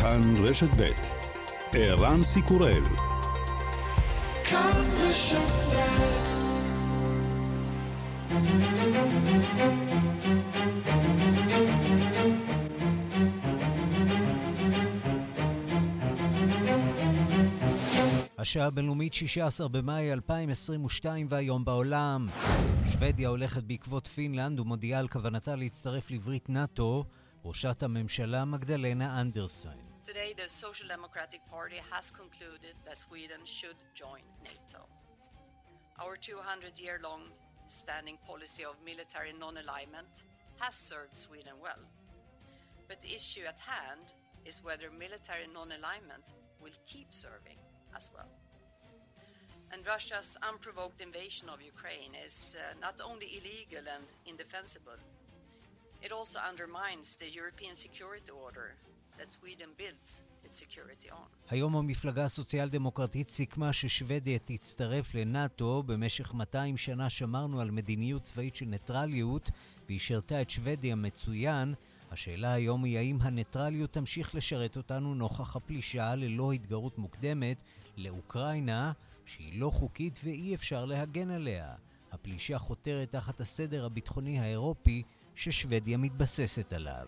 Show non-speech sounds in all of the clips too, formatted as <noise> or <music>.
כאן רשת ב' ערן סיקורל כאן רשת השעה הבינלאומית 16 במאי 2022 והיום בעולם. שוודיה הולכת בעקבות פינלנד ומודיעה על כוונתה להצטרף לברית נאט"ו, ראשת הממשלה מגדלנה אנדרסון. Today the Social Democratic Party has concluded that Sweden should join NATO. Our 200-year-long standing policy of military non-alignment has served Sweden well. But the issue at hand is whether military non-alignment will keep serving as well. And Russia's unprovoked invasion of Ukraine is uh, not only illegal and indefensible, it also undermines the European security order היום המפלגה הסוציאל דמוקרטית סיכמה ששוודיה תצטרף לנאט"ו. במשך 200 שנה שמרנו על מדיניות צבאית של ניטרליות והיא שירתה את שוודיה מצוין. השאלה היום היא האם הניטרליות תמשיך לשרת אותנו נוכח הפלישה ללא התגרות מוקדמת לאוקראינה, שהיא לא חוקית ואי אפשר להגן עליה. הפלישה חותרת תחת הסדר הביטחוני האירופי ששוודיה מתבססת עליו.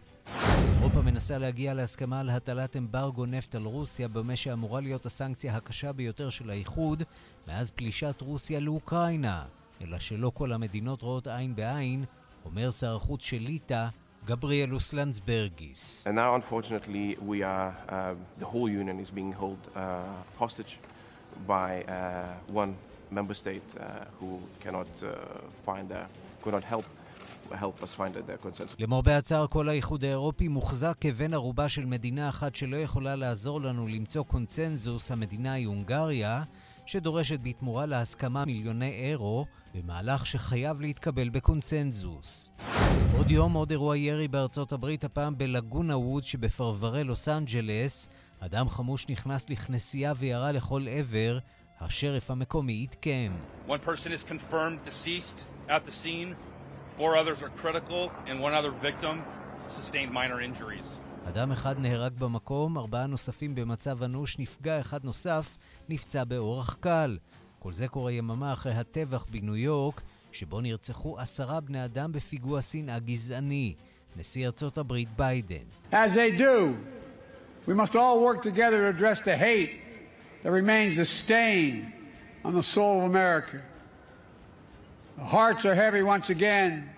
אירופה מנסה להגיע להסכמה על הטלת אמברגו נפט על רוסיה במה שאמורה להיות הסנקציה הקשה ביותר של האיחוד מאז פלישת רוסיה לאוקראינה. אלא שלא כל המדינות רואות עין בעין, אומר שר החוץ של ליטא, גבריאלוס לנדסברגיס. Uh, uh, by uh, state uh, cannot uh, a, not help למרבה הצער, כל האיחוד האירופי מוחזק כבן ערובה של מדינה אחת שלא יכולה לעזור לנו למצוא קונצנזוס, המדינה היא הונגריה, שדורשת בתמורה להסכמה מיליוני אירו, במהלך שחייב להתקבל בקונצנזוס. עוד יום עוד אירוע ירי בארצות הברית, הפעם בלגונה ווד שבפרברי לוס אנג'לס. אדם חמוש נכנס לכנסייה וירה לכל עבר, השריף המקומי עדכן. One person is confirmed deceased at the scene. Four others are critical and one other victim sustained minor injuries. אדם אחד נהרג במקום, ארבעה נוספים במצב אנוש, נפגע אחד נוסף, נפצע באורח קל. כל זה קורה יממה אחרי הטבח בניו יורק, שבו נרצחו עשרה בני אדם בפיגוע שנאה גזעני. נשיא ארצות הברית ביידן. As they do, we must all work together to address the hate that remains a stain on the soul of America. Hearts are heavy once again,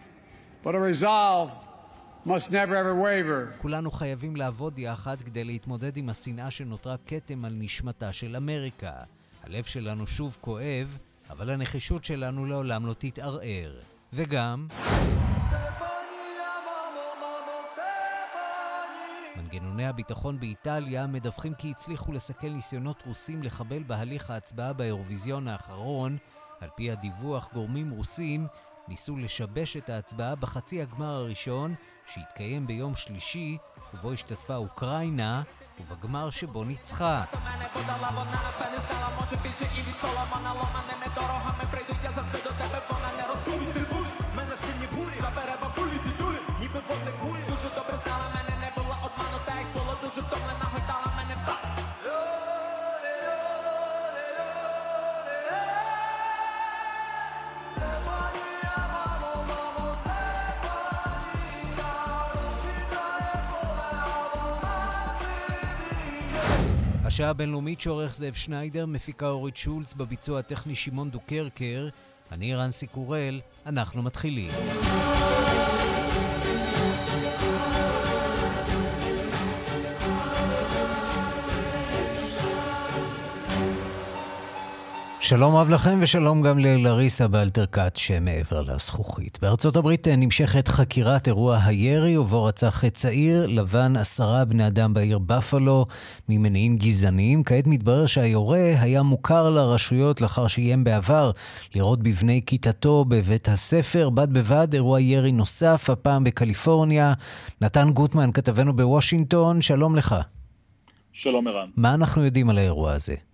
but a resolve must never ever waver. כולנו חייבים לעבוד יחד כדי להתמודד עם השנאה שנותרה כתם על נשמתה של אמריקה. הלב שלנו שוב כואב, אבל הנחישות שלנו לעולם לא תתערער. וגם... מנגנוני הביטחון באיטליה מדווחים כי הצליחו לסכל ניסיונות רוסים לחבל בהליך ההצבעה באירוויזיון האחרון, על פי הדיווח, גורמים רוסים ניסו לשבש את ההצבעה בחצי הגמר הראשון, שהתקיים ביום שלישי, ובו השתתפה אוקראינה, ובגמר שבו ניצחה. השעה הבינלאומית שעורך זאב שניידר, מפיקה אורית שולץ, בביצוע הטכני שמעון דוקרקר, אני רנסי קורל, אנחנו מתחילים. שלום רב לכם ושלום גם ללריסה באלתרקט שמעבר לזכוכית. בארצות הברית נמשכת חקירת אירוע הירי ובו רצח צעיר לבן עשרה בני אדם בעיר בפלו ממניעים גזעניים. כעת מתברר שהיורה היה מוכר לרשויות לאחר שאיים בעבר לראות בבני כיתתו בבית הספר. בד בבד אירוע ירי נוסף, הפעם בקליפורניה. נתן גוטמן, כתבנו בוושינגטון, שלום לך. שלום ערן. מה אנחנו יודעים על האירוע הזה?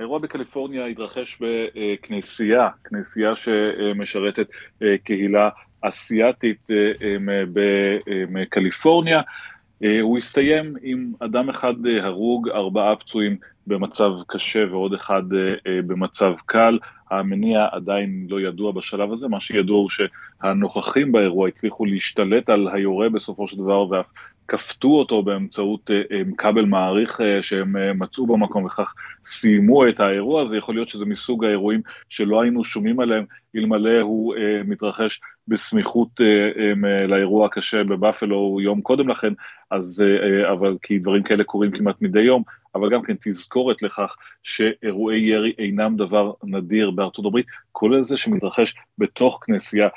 האירוע בקליפורניה התרחש בכנסייה, כנסייה שמשרתת אה, קהילה אסיאתית אה, בקליפורניה. הוא הסתיים עם אדם אחד הרוג, ארבעה פצועים במצב קשה ועוד אחד במצב קל. המניע עדיין לא ידוע בשלב הזה, מה שידוע הוא שהנוכחים באירוע הצליחו להשתלט על היורה בסופו של דבר ואף כפתו אותו באמצעות אה, אה, כבל מעריך אה, שהם מצאו במקום וכך סיימו את האירוע. הזה, יכול להיות שזה מסוג האירועים שלא היינו שומעים עליהם אלמלא הוא מתרחש בסמיכות לאירוע הקשה בבאפלו יום קודם לכן, אז, אבל כי דברים כאלה קורים כמעט מדי יום, אבל גם כן תזכורת לכך שאירועי ירי אינם דבר נדיר בארצות הברית, כולל זה שמתרחש בתוך כנסייה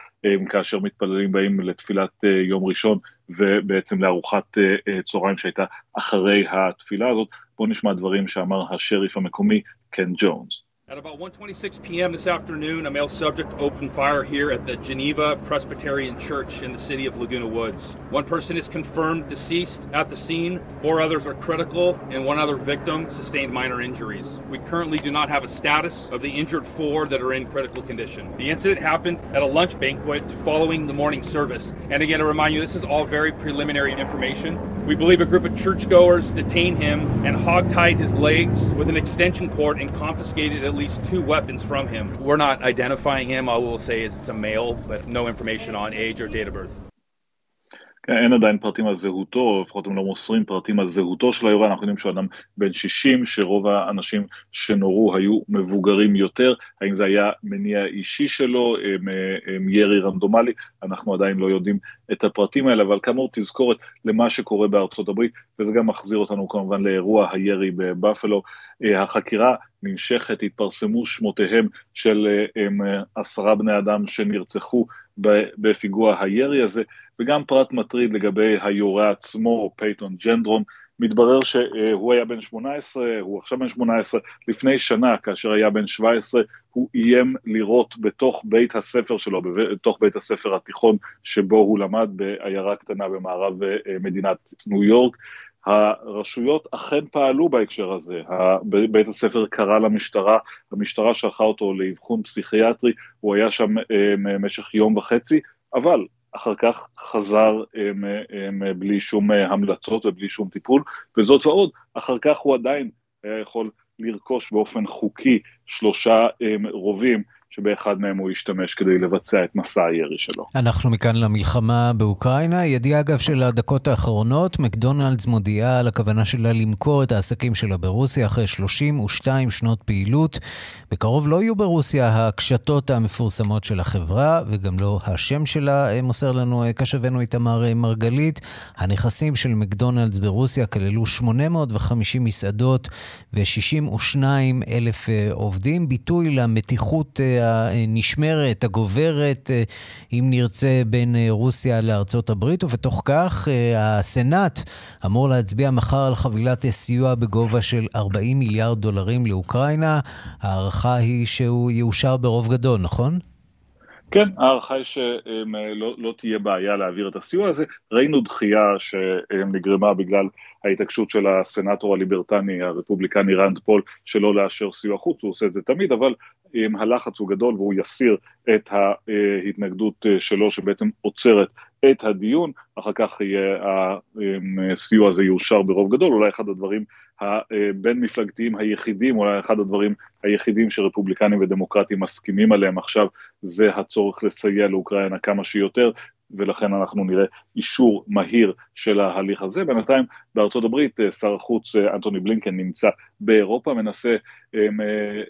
כאשר מתפללים באים לתפילת יום ראשון ובעצם לארוחת צהריים שהייתה אחרי התפילה הזאת. בואו נשמע דברים שאמר השריף המקומי קן ג'ונס. At about 1:26 p.m. this afternoon, a male subject opened fire here at the Geneva Presbyterian Church in the city of Laguna Woods. One person is confirmed deceased at the scene, four others are critical, and one other victim sustained minor injuries. We currently do not have a status of the injured four that are in critical condition. The incident happened at a lunch banquet following the morning service. And again, to remind you, this is all very preliminary information. We believe a group of churchgoers detained him and hogtied his legs with an extension cord and confiscated at least two weapons from him. We're not identifying him. All we'll say is it's a male, but no information on age or date of birth. כן, אין עדיין פרטים על זהותו, או לפחות הם לא מוסרים פרטים על זהותו של היורה, אנחנו יודעים שהוא אדם בן 60, שרוב האנשים שנורו היו מבוגרים יותר, האם זה היה מניע אישי שלו, הם, הם ירי רנדומלי, אנחנו עדיין לא יודעים את הפרטים האלה, אבל כאמור תזכורת למה שקורה בארצות הברית, וזה גם מחזיר אותנו כמובן לאירוע הירי בבאפלו. החקירה נמשכת, התפרסמו שמותיהם של הם, עשרה בני אדם שנרצחו בפיגוע הירי הזה, וגם פרט מטריד לגבי היורה עצמו, פייתון ג'נדרון, מתברר שהוא היה בן 18, הוא עכשיו בן 18, לפני שנה, כאשר היה בן 17, הוא איים לירות בתוך בית הספר שלו, בתוך בית הספר התיכון שבו הוא למד בעיירה קטנה במערב אה, מדינת ניו יורק. הרשויות אכן פעלו בהקשר הזה, בית הספר קרא למשטרה, המשטרה שלחה אותו לאבחון פסיכיאטרי, הוא היה שם במשך אה, יום וחצי, אבל אחר כך חזר הם, הם, בלי שום אה, המלצות ובלי שום טיפול, וזאת ועוד, אחר כך הוא עדיין היה יכול לרכוש באופן חוקי שלושה הם, רובים שבאחד מהם הוא ישתמש כדי לבצע את מסע הירי שלו. אנחנו מכאן למלחמה באוקראינה. ידיעה אגב של הדקות האחרונות, מקדונלדס מודיעה על הכוונה שלה למכור את העסקים שלה ברוסיה אחרי 32 שנות פעילות. בקרוב לא יהיו ברוסיה הקשתות המפורסמות של החברה, וגם לא השם שלה, מוסר לנו קשבנו איתמר מרגלית. הנכסים של מקדונלדס ברוסיה כללו 850 מסעדות ו-62 אלף עובדים, ביטוי למתיחות הנשמרת, הגוברת, אה, אם נרצה, בין אה, רוסיה לארצות הברית, ובתוך כך אה, הסנאט אמור להצביע מחר על חבילת סיוע בגובה של 40 מיליארד דולרים לאוקראינה. ההערכה היא שהוא יאושר ברוב גדול, נכון? כן, ההערכה היא שלא לא תהיה בעיה להעביר את הסיוע הזה. ראינו דחייה שנגרמה בגלל ההתעקשות של הסנאטור הליברטני, הרפובליקני רנד פול, שלא לאשר סיוע חוץ, הוא עושה את זה תמיד, אבל הלחץ הוא גדול והוא יסיר את ההתנגדות שלו שבעצם עוצרת את הדיון, אחר כך יהיה, הסיוע הזה יאושר ברוב גדול, אולי אחד הדברים הבין מפלגתיים היחידים, אולי אחד הדברים היחידים שרפובליקנים ודמוקרטים מסכימים עליהם עכשיו, זה הצורך לסייע לאוקראינה כמה שיותר, ולכן אנחנו נראה אישור מהיר של ההליך הזה. בינתיים בארצות הברית שר החוץ אנטוני בלינקן נמצא באירופה, מנסה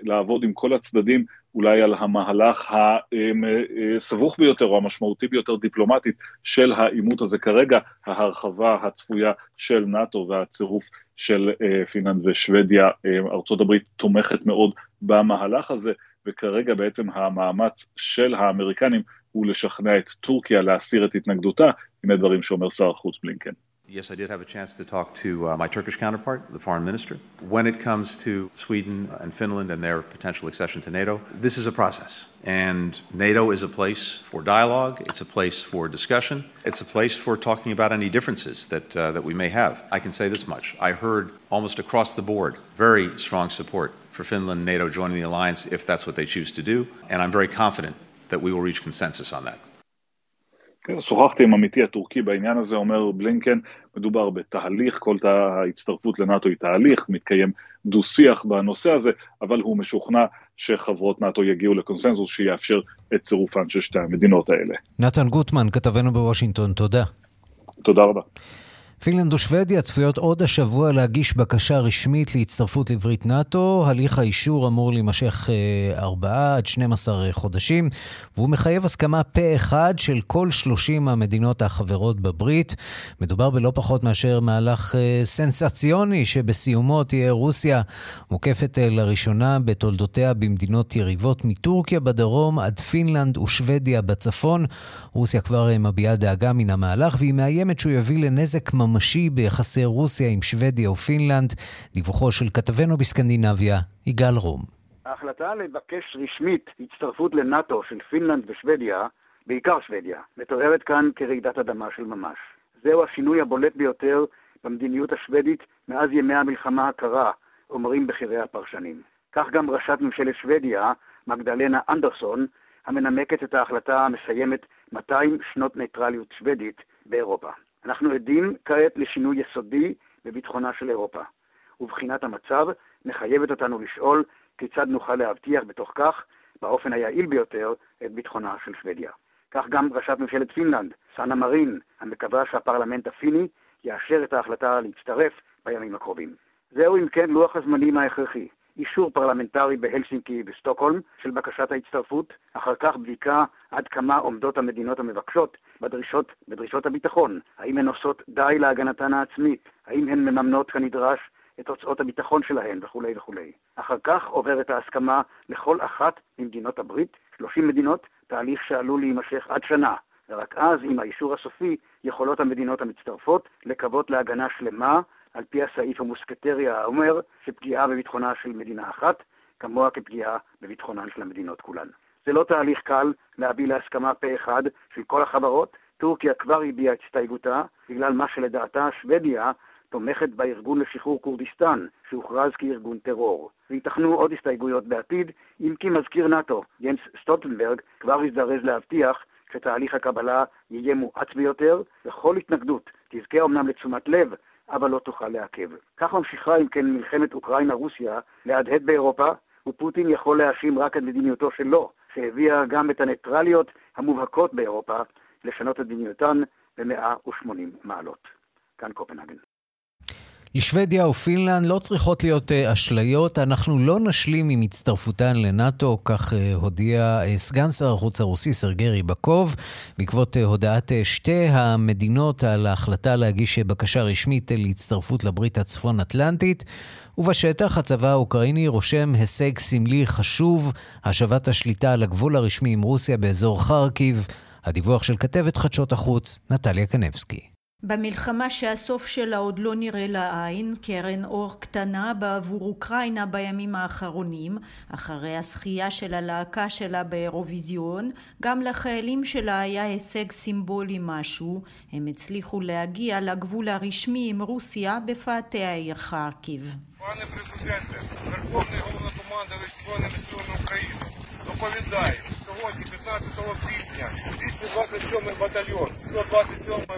לעבוד עם כל הצדדים אולי על המהלך הסבוך ביותר או המשמעותי ביותר דיפלומטית של העימות הזה כרגע, ההרחבה הצפויה של נאט"ו והצירוף של פינלנד ושוודיה, ארצות הברית תומכת מאוד במהלך הזה, וכרגע בעצם המאמץ של האמריקנים הוא לשכנע את טורקיה להסיר את התנגדותה, הנה דברים שאומר שר החוץ בלינקן. Yes, I did have a chance to talk to uh, my Turkish counterpart, the foreign minister. When it comes to Sweden and Finland and their potential accession to NATO, this is a process. And NATO is a place for dialogue, it's a place for discussion, it's a place for talking about any differences that, uh, that we may have. I can say this much I heard almost across the board very strong support for Finland and NATO joining the alliance if that's what they choose to do, and I'm very confident that we will reach consensus on that. כן, שוחחתי עם עמיתי הטורקי בעניין הזה, אומר בלינקן, מדובר בתהליך, כל ההצטרפות לנאט"ו היא תהליך, מתקיים דו-שיח בנושא הזה, אבל הוא משוכנע שחברות נאט"ו יגיעו לקונסנזוס שיאפשר את צירופן של שתי המדינות האלה. נתן גוטמן, כתבנו בוושינגטון, תודה. תודה רבה. פינלנד ושוודיה צפויות עוד השבוע להגיש בקשה רשמית להצטרפות לברית נאט"ו. הליך האישור אמור להימשך 4 אה, עד 12 חודשים, והוא מחייב הסכמה פה אחד של כל 30 המדינות החברות בברית. מדובר בלא פחות מאשר מהלך אה, סנסציוני, שבסיומו תהיה רוסיה מוקפת אה, לראשונה בתולדותיה במדינות יריבות מטורקיה בדרום עד פינלנד ושוודיה בצפון. רוסיה כבר מביעה דאגה מן המהלך, והיא מאיימת שהוא יביא לנזק ממשי. ממשי ביחסי רוסיה עם שוודיה ופינלנד. דיווחו של כתבנו בסקנדינביה, יגאל רום. ההחלטה לבקש רשמית הצטרפות לנאט"ו של פינלנד ושוודיה, בעיקר שוודיה, מתוארת כאן כרעידת אדמה של ממש. זהו השינוי הבולט ביותר במדיניות השוודית מאז ימי המלחמה הקרה, אומרים בכירי הפרשנים. כך גם ראשת ממשלת שוודיה, מגדלנה אנדרסון, המנמקת את ההחלטה המסיימת 200 שנות ניטרליות שוודית באירופה. אנחנו עדים כעת לשינוי יסודי בביטחונה של אירופה, ובחינת המצב מחייבת אותנו לשאול כיצד נוכל להבטיח בתוך כך, באופן היעיל ביותר, את ביטחונה של שוודיה. כך גם ראשת ממשלת פינלנד, סאנה מרין, המקווה שהפרלמנט הפיני יאשר את ההחלטה להצטרף בימים הקרובים. זהו אם כן לוח הזמנים ההכרחי. אישור פרלמנטרי בהלסינקי וסטוקהולם של בקשת ההצטרפות, אחר כך בדיקה עד כמה עומדות המדינות המבקשות בדרישות, בדרישות הביטחון, האם הן עושות די להגנתן העצמית, האם הן מממנות כנדרש את הוצאות הביטחון שלהן? וכולי וכולי. אחר כך עוברת ההסכמה לכל אחת ממדינות הברית, 30 מדינות, תהליך שעלול להימשך עד שנה, ורק אז, עם האישור הסופי, יכולות המדינות המצטרפות לקוות להגנה שלמה על פי הסעיף המוסקטרי האומר שפגיעה בביטחונה של מדינה אחת כמוה כפגיעה בביטחונן של המדינות כולן. זה לא תהליך קל להביא להסכמה פה אחד של כל החברות. טורקיה כבר הביעה את הסתייגותה, בגלל מה שלדעתה שוודיה תומכת בארגון לשחרור כורדיסטן, שהוכרז כארגון טרור. וייתכנו עוד הסתייגויות בעתיד, אם כי מזכיר נאט"ו, ינס סטוטנברג, כבר הזדרז להבטיח שתהליך הקבלה יהיה מואץ ביותר, וכל התנגדות תזכה אמנם לתשומת לב אבל לא תוכל לעכב. כך ממשיכה אם כן מלחמת אוקראינה-רוסיה להדהד באירופה, ופוטין יכול להאשים רק את מדיניותו שלו, שהביאה גם את הניטרליות המובהקות באירופה לשנות את מדיניותן ב-180 מעלות. כאן קופנהגן. לשוודיה ופינלנד לא צריכות להיות uh, אשליות, אנחנו לא נשלים עם הצטרפותן לנאט"ו, כך uh, הודיע uh, סגן שר החוץ הרוסי סרגי ריבקוב, בעקבות הודעת שתי המדינות על ההחלטה להגיש בקשה רשמית להצטרפות לברית הצפון-אטלנטית. ובשטח הצבא האוקראיני רושם הישג סמלי חשוב, השבת השליטה על הגבול הרשמי עם רוסיה באזור חרקיב. הדיווח של כתבת חדשות החוץ, נטליה קנבסקי. במלחמה שהסוף שלה עוד לא נראה לעין, קרן אור קטנה בעבור אוקראינה בימים האחרונים, אחרי הזכייה של הלהקה שלה באירוויזיון, גם לחיילים שלה היה הישג סימבולי משהו, הם הצליחו להגיע לגבול הרשמי עם רוסיה בפאתי העיר חרקיב. Доповідаю, сьогодні, 15 квітня, 227 батальйон, 127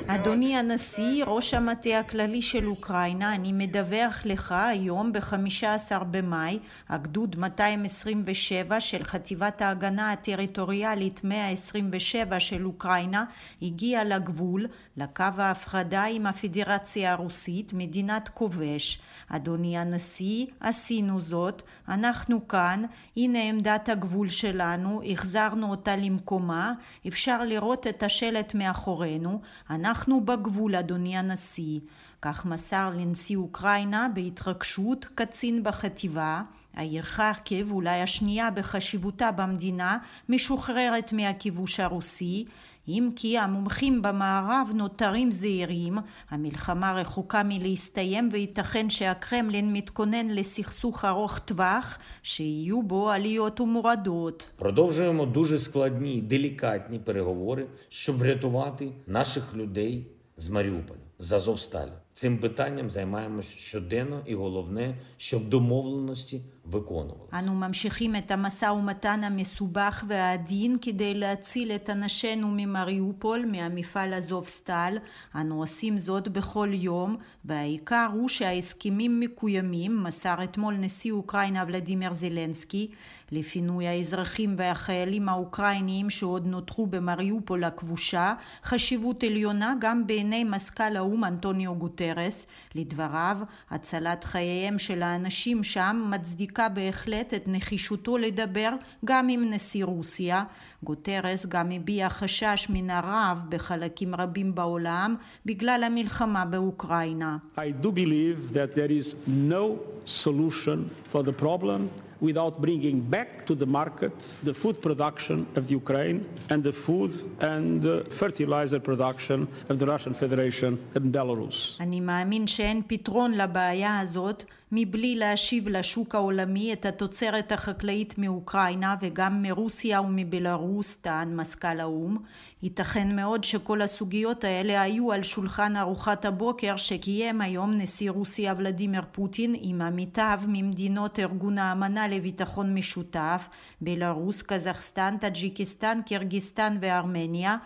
אדוני הנשיא, ראש המטה הכללי של אוקראינה, אני מדווח לך היום ב-15 במאי, הגדוד 227 של חטיבת ההגנה הטריטוריאלית 127 של אוקראינה הגיע לגבול, לקו ההפרדה עם הפדרציה הרוסית, מדינת כובש. אדוני הנשיא, עשינו זאת, אנחנו כאן, הנה עמדת הגבול שלנו, החזרנו אותה למקומה, אפשר לראות את השלט מאחורינו, אנחנו בגבול אדוני הנשיא. כך מסר לנשיא אוקראינה בהתרגשות קצין בחטיבה. העיר חרקב, אולי השנייה בחשיבותה במדינה, משוחררת מהכיבוש הרוסי, אם כי המומחים במערב נותרים זהירים, המלחמה רחוקה מלהסתיים וייתכן שהקרמלין מתכונן לסכסוך ארוך טווח, שיהיו בו עליות ומורדות. Продовжуємо дуже складні, делікатні переговори, щоб врятувати наших людей з Маріуполя. з Азовсталі. Цим питанням займаємось щоденно, і головне, щоб домовленості виконувалися. אנו ממשיכים את המשא ומתן המסובך והעדין כדי להציל את אנשינו ממריופול, מהמפעל אזובסטל. אנו עושים זאת בכל יום, והעיקר הוא שההסכמים מקוימים, מסר אתמול נשיא אוקראינה ולדימיר זלנסקי, לפינוי האזרחים והחיילים האוקראיניים שעוד נותחו במריופול הכבושה, חשיבות עליונה גם בעיני מזכ"ל האו"ם אנטוניו גוטרס. לדבריו, הצלת חייהם של האנשים שם מצדיקה בהחלט את נחישותו לדבר גם עם נשיא רוסיה. גוטרס גם הביע חשש מן הרב בחלקים רבים בעולם בגלל המלחמה באוקראינה. I do believe that there is no solution for the problem without bringing back to the market the food production of the Ukraine and the food and uh, fertilizer production of the Russian Federation and Belarus. אני מאמין שאין פתרון לבעיה הזאת מבלי להשיב לשוק העולמי את התוצרת החקלאית מאוקראינה וגם מרוסיה ומבלארוס, טען מזכ"ל האו"ם. ייתכן מאוד שכל הסוגיות האלה היו על שולחן ארוחת הבוקר שקיים היום נשיא רוסיה ולדימיר פוטין עם עמיתיו ממדינות ארגון האמנה לביטחון משותף, בלארוס, קזחסטן, טאג'יקיסטן, קירגיסטן וארמניה.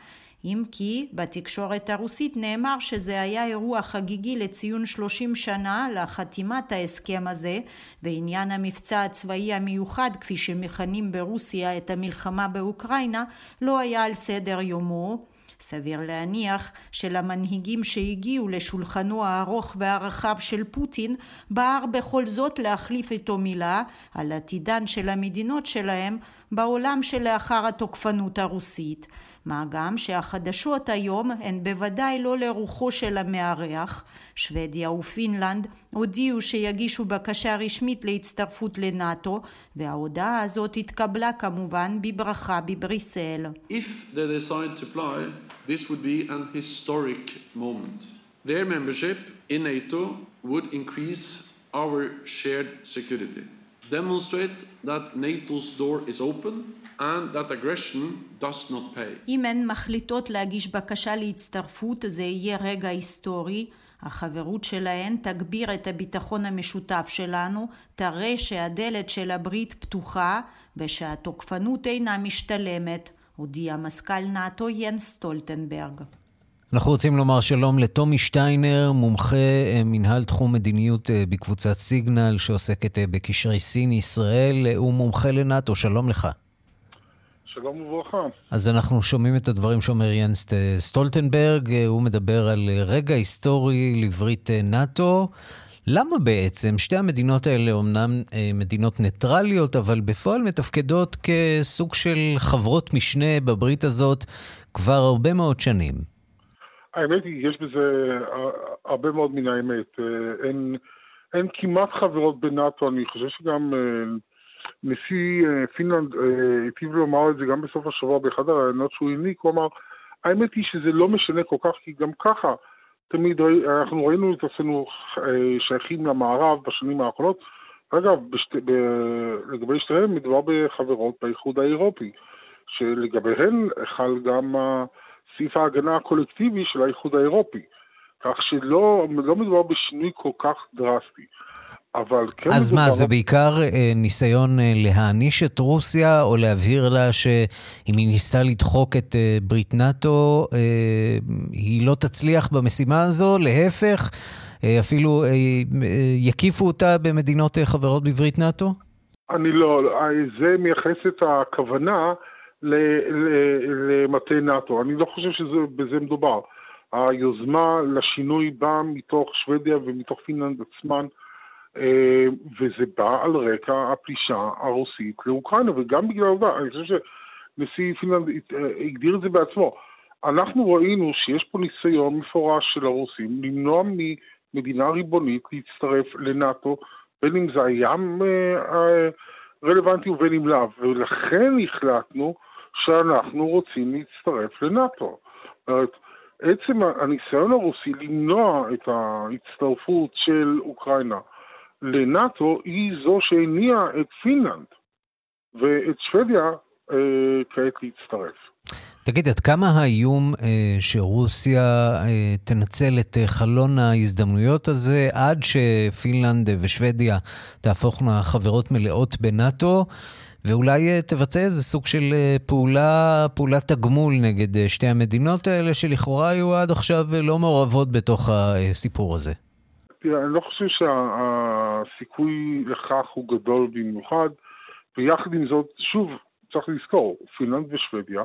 אם כי בתקשורת הרוסית נאמר שזה היה אירוע חגיגי לציון 30 שנה לחתימת ההסכם הזה ועניין המבצע הצבאי המיוחד כפי שמכנים ברוסיה את המלחמה באוקראינה לא היה על סדר יומו סביר להניח שלמנהיגים שהגיעו לשולחנו הארוך והרחב של פוטין בער בכל זאת להחליף איתו מילה על עתידן של המדינות שלהם בעולם שלאחר התוקפנות הרוסית. מה גם שהחדשות היום הן בוודאי לא לרוחו של המארח. שוודיה ופינלנד הודיעו שיגישו בקשה רשמית להצטרפות לנאט"ו, וההודעה הזאת התקבלה כמובן בברכה בבריסל. If they decide to apply, this would be an historic moment. Their membership in NATO would increase our shared security, demonstrate that NATO's door is open and that aggression does not pay. אם הן מחליטות להגיש בקשה להצטרפות, זה יהיה רגע היסטורי. החברות שלהן תגביר את הביטחון המשותף שלנו, תראה שהדלת של הברית פתוחה ושהתוקפנות אינה משתלמת, הודיע מזכ"ל נאט"ו יאנס סטולטנברג. אנחנו רוצים לומר שלום לטומי שטיינר, מומחה מנהל תחום מדיניות בקבוצת סיגנל שעוסקת בקשרי סין-ישראל, הוא מומחה לנאט"ו, שלום לך. שלום וברכה. אז אנחנו שומעים את הדברים שאומר יאנס סטולטנברג, הוא מדבר על רגע היסטורי לברית נאט"ו. למה בעצם שתי המדינות האלה אומנם מדינות ניטרליות, אבל בפועל מתפקדות כסוג של חברות משנה בברית הזאת כבר הרבה מאוד שנים? האמת היא, יש בזה הרבה מאוד מן האמת. אין, אין כמעט חברות בנאט"ו, אני חושב שגם נשיא פינלנד היטיב לומר את זה גם בסוף השבוע באחד הראיונות שהוא העניק, הוא אמר, האמת היא שזה לא משנה כל כך, כי גם ככה תמיד אנחנו ראינו את עצמנו שייכים למערב בשנים האחרונות. אגב, בשת, ב, לגבי שתיהן מדובר בחברות באיחוד האירופי, שלגביהן חל גם סעיף ההגנה הקולקטיבי של האיחוד האירופי. כך שלא לא מדובר בשינוי כל כך דרסטי. אבל כן... אז מה, זה בעיקר אה, ניסיון אה, להעניש את רוסיה, או להבהיר לה שאם היא ניסתה לדחוק את אה, ברית נאט"ו, אה, היא לא תצליח במשימה הזו, להפך, אה, אפילו אה, אה, יקיפו אותה במדינות אה, חברות בברית נאט"ו? אני לא, זה מייחס את הכוונה למטה נאט"ו. אני לא חושב שבזה מדובר. היוזמה לשינוי באה מתוך שוודיה ומתוך פינלנד עצמן. וזה בא על רקע הפלישה הרוסית לאוקראינה, וגם בגלל העובדה, אני חושב שנשיא פינלנד הגדיר את זה בעצמו. אנחנו ראינו שיש פה ניסיון מפורש של הרוסים למנוע ממדינה ריבונית להצטרף לנאט"ו, בין אם זה היה רלוונטי ובין אם לאו, ולכן החלטנו שאנחנו רוצים להצטרף לנאט"ו. עצם הניסיון הרוסי למנוע את ההצטרפות של אוקראינה לנאט"ו היא זו שהניעה את פינלנד ואת שוודיה כעת להצטרף. תגיד, עד כמה האיום אה, שרוסיה אה, תנצל את אה, חלון ההזדמנויות הזה עד שפינלנד ושוודיה תהפוכנה חברות מלאות בנאטו, ואולי אה, תבצע איזה סוג של אה, פעולה, פעולת תגמול נגד אה, שתי המדינות האלה, שלכאורה היו עד עכשיו אה, לא מעורבות בתוך הסיפור הזה? תראה, אני לא חושב שהסיכוי לכך הוא גדול במיוחד, ויחד עם זאת, שוב, צריך לזכור, פינלנד ושוודיה,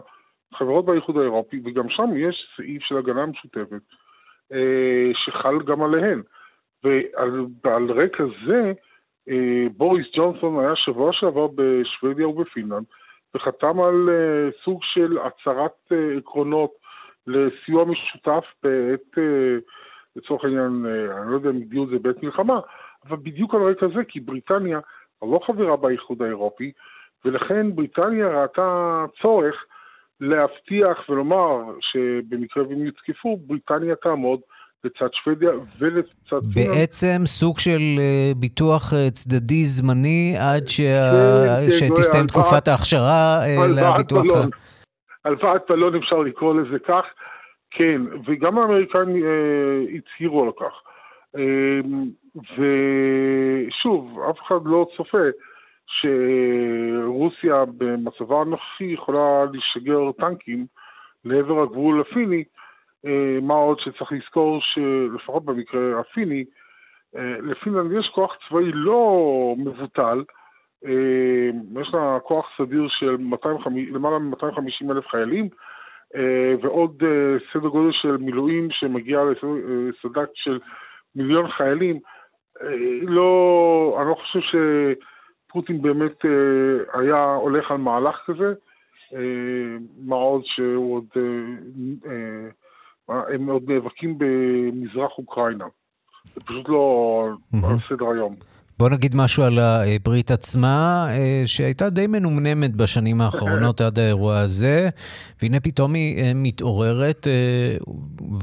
חברות באיחוד האירופי, וגם שם יש סעיף של הגנה משותפת אה, שחל גם עליהן. ועל רקע זה, אה, בוריס ג'ונסון היה שבוע שעבר בשוודיה ובפינלנד, וחתם על אה, סוג של הצהרת אה, עקרונות לסיוע משותף בעת, אה, לצורך העניין, אה, אני לא יודע אם הגדירו את זה בעת מלחמה, אבל בדיוק על רקע זה, כי בריטניה לא חברה באיחוד האירופי, ולכן בריטניה ראתה צורך להבטיח ולומר שבמקרה והם יותקפו, בריטניה תעמוד לצד שוודיה ולצד. בעצם סוג של אה, ביטוח אה, צדדי זמני עד. כן, כן, שתסתיים לא, תקופת ההכשרה לביטוח. הלוואת בלון אפשר לקרוא לזה כך, כן, וגם האמריקאים אה, הצהירו על כך. אה, ושוב, אף אחד לא צופה שרוסיה במצבה הנוכחי יכולה לשגר טנקים לעבר הגבול הפיני, אה, מה עוד שצריך לזכור שלפחות במקרה הפיני, אה, לפינלנד יש כוח צבאי לא מבוטל, אה, יש לה כוח סדיר של 250, למעלה מ-250 אלף חיילים, ועוד סדר גודל של מילואים שמגיע לסד"כ של מיליון חיילים. לא, אני לא חושב ש... פוטין באמת אה, היה הולך על מהלך כזה, אה, מה עוד שהוא עוד, אה, הם עוד נאבקים במזרח אוקראינה. זה פשוט לא על סדר היום. בוא נגיד משהו על הברית עצמה, אה, שהייתה די מנומנמת בשנים האחרונות עד האירוע הזה, והנה פתאום היא אה, מתעוררת, אה,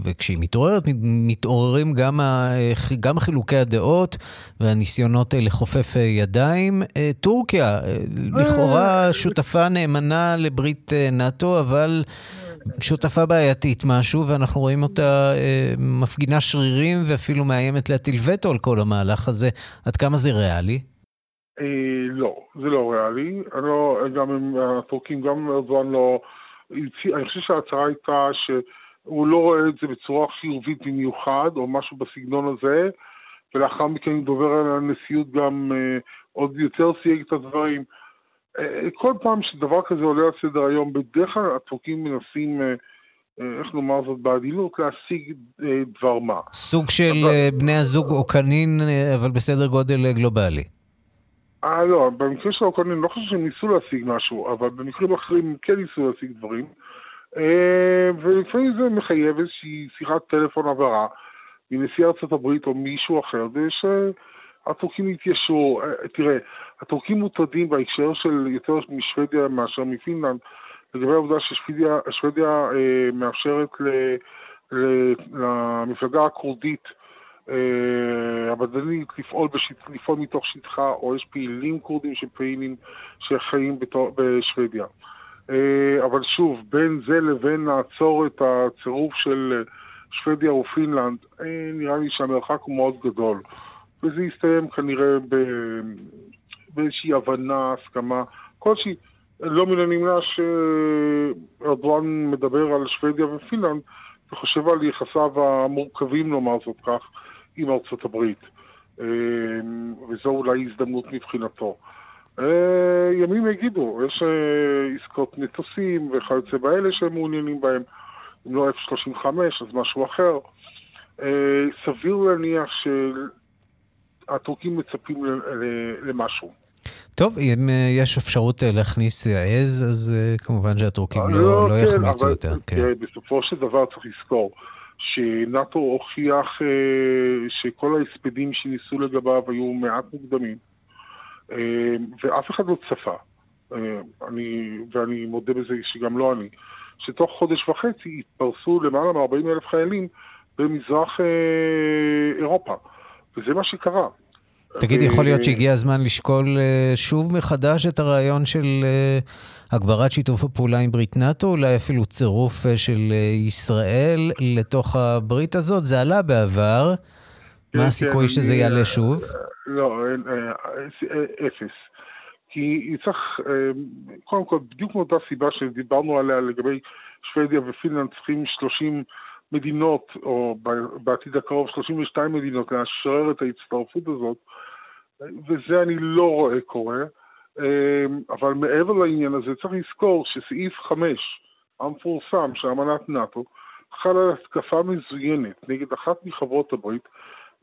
וכשהיא מתעוררת, מתעוררים גם, ה, גם חילוקי הדעות והניסיונות לכופף ידיים. טורקיה, לכאורה שותפה נאמנה לברית נאט"ו, אבל... שותפה בעייתית משהו, ואנחנו רואים אותה אה, מפגינה שרירים ואפילו מאיימת להטיל וטו על כל המהלך הזה. עד כמה זה ריאלי? אה, לא, זה לא ריאלי. לא, גם הטורקים, גם ארדואן לא... אני חושב שההצהרה הייתה שהוא לא רואה את זה בצורה חיובית במיוחד, או משהו בסגנון הזה, ולאחר מכן דובר על הנשיאות גם אה, עוד יותר סייג את הדברים. כל פעם שדבר כזה עולה על סדר היום, בדרך כלל הטורקים מנסים, אה, אה, איך נאמר זאת בעדינות, להשיג אה, דבר מה. סוג של אבל... בני הזוג אוקנין, אבל בסדר גודל גלובלי. אה, לא, במקרה של אוקנין לא חושב שהם ניסו להשיג משהו, אבל במקרים אחרים כן ניסו להשיג דברים. ולפעמים זה מחייב איזושהי שיחת טלפון הבהרה מנשיא ארצות הברית או מישהו אחר, וש... הטורקים התיישרו. אה, תראה, הטורקים מוטרדים בהקשר של יותר משוודיה מאשר מפינלנד, לגבי העובדה ששוודיה אה, מאפשרת ל, ל, למפלגה הכורדית אה, הבדלנית לפעול, לפעול מתוך שטחה, או יש פעילים כורדים שפעילים שחיים בשוודיה. אה, אבל שוב, בין זה לבין לעצור את הצירוף של שוודיה ופינלנד, אה, נראה לי שהמרחק הוא מאוד גדול. וזה יסתיים כנראה ב... באיזושהי הבנה, הסכמה כלשהי. לא מן הנמנע שארדואן מדבר על שוודיה ופינלנד וחושב על יחסיו המורכבים, נאמר זאת כך, עם ארצות הברית. אה, וזו אולי הזדמנות מבחינתו. אה, ימים יגידו, יש אה, עסקות מטוסים וכיוצא באלה שהם מעוניינים בהם. אם לא F-35 אז משהו אחר. סביר להניח הטורקים מצפים למשהו. טוב, אם אה, יש אפשרות אה, להכניס עז, אז אה, כמובן שהטורקים לא, לא, לא כן, יחמיצו יותר. כן. בסופו של דבר צריך לזכור שנאט"ו הוכיח שכל ההספדים שניסו לגביו היו מעט מוקדמים, ואף אחד לא צפה, אני, ואני מודה בזה שגם לא אני, שתוך חודש וחצי התפרסו למעלה מ-40 אלף חיילים במזרח אירופה, וזה מה שקרה. תגיד, יכול להיות שהגיע הזמן לשקול שוב מחדש את הרעיון של הגברת שיתוף הפעולה עם ברית נאט"ו, אולי אפילו צירוף של ישראל לתוך הברית הזאת? זה עלה בעבר. מה כן, הסיכוי כן, שזה יעלה שוב? לא, אפס. כי צריך, קודם כל, בדיוק מאותה סיבה שדיברנו עליה לגבי שוודיה ופינלנד, צריכים 30 מדינות, או בעתיד הקרוב 32 מדינות, לאשרר את ההצטרפות הזאת, וזה אני לא רואה קורה. אבל מעבר לעניין הזה, צריך לזכור שסעיף 5 המפורסם של אמנת נאט"ו חל על התקפה מזוינת נגד אחת מחברות הברית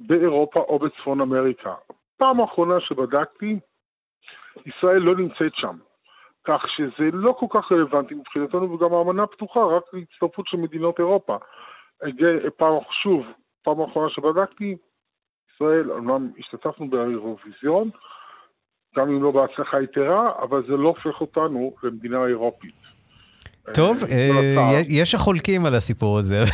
באירופה או בצפון אמריקה. פעם האחרונה שבדקתי, ישראל לא נמצאת שם. כך שזה לא כל כך רלוונטי מבחינתנו, וגם האמנה פתוחה רק להצטרפות של מדינות אירופה. פעם, שוב, פעם האחרונה שבדקתי, ישראל, אמנם השתתפנו באירוויזיון, גם אם לא בהצלחה יתרה, אבל זה לא הופך אותנו למדינה אירופית. טוב, אה, יש החולקים על הסיפור הזה.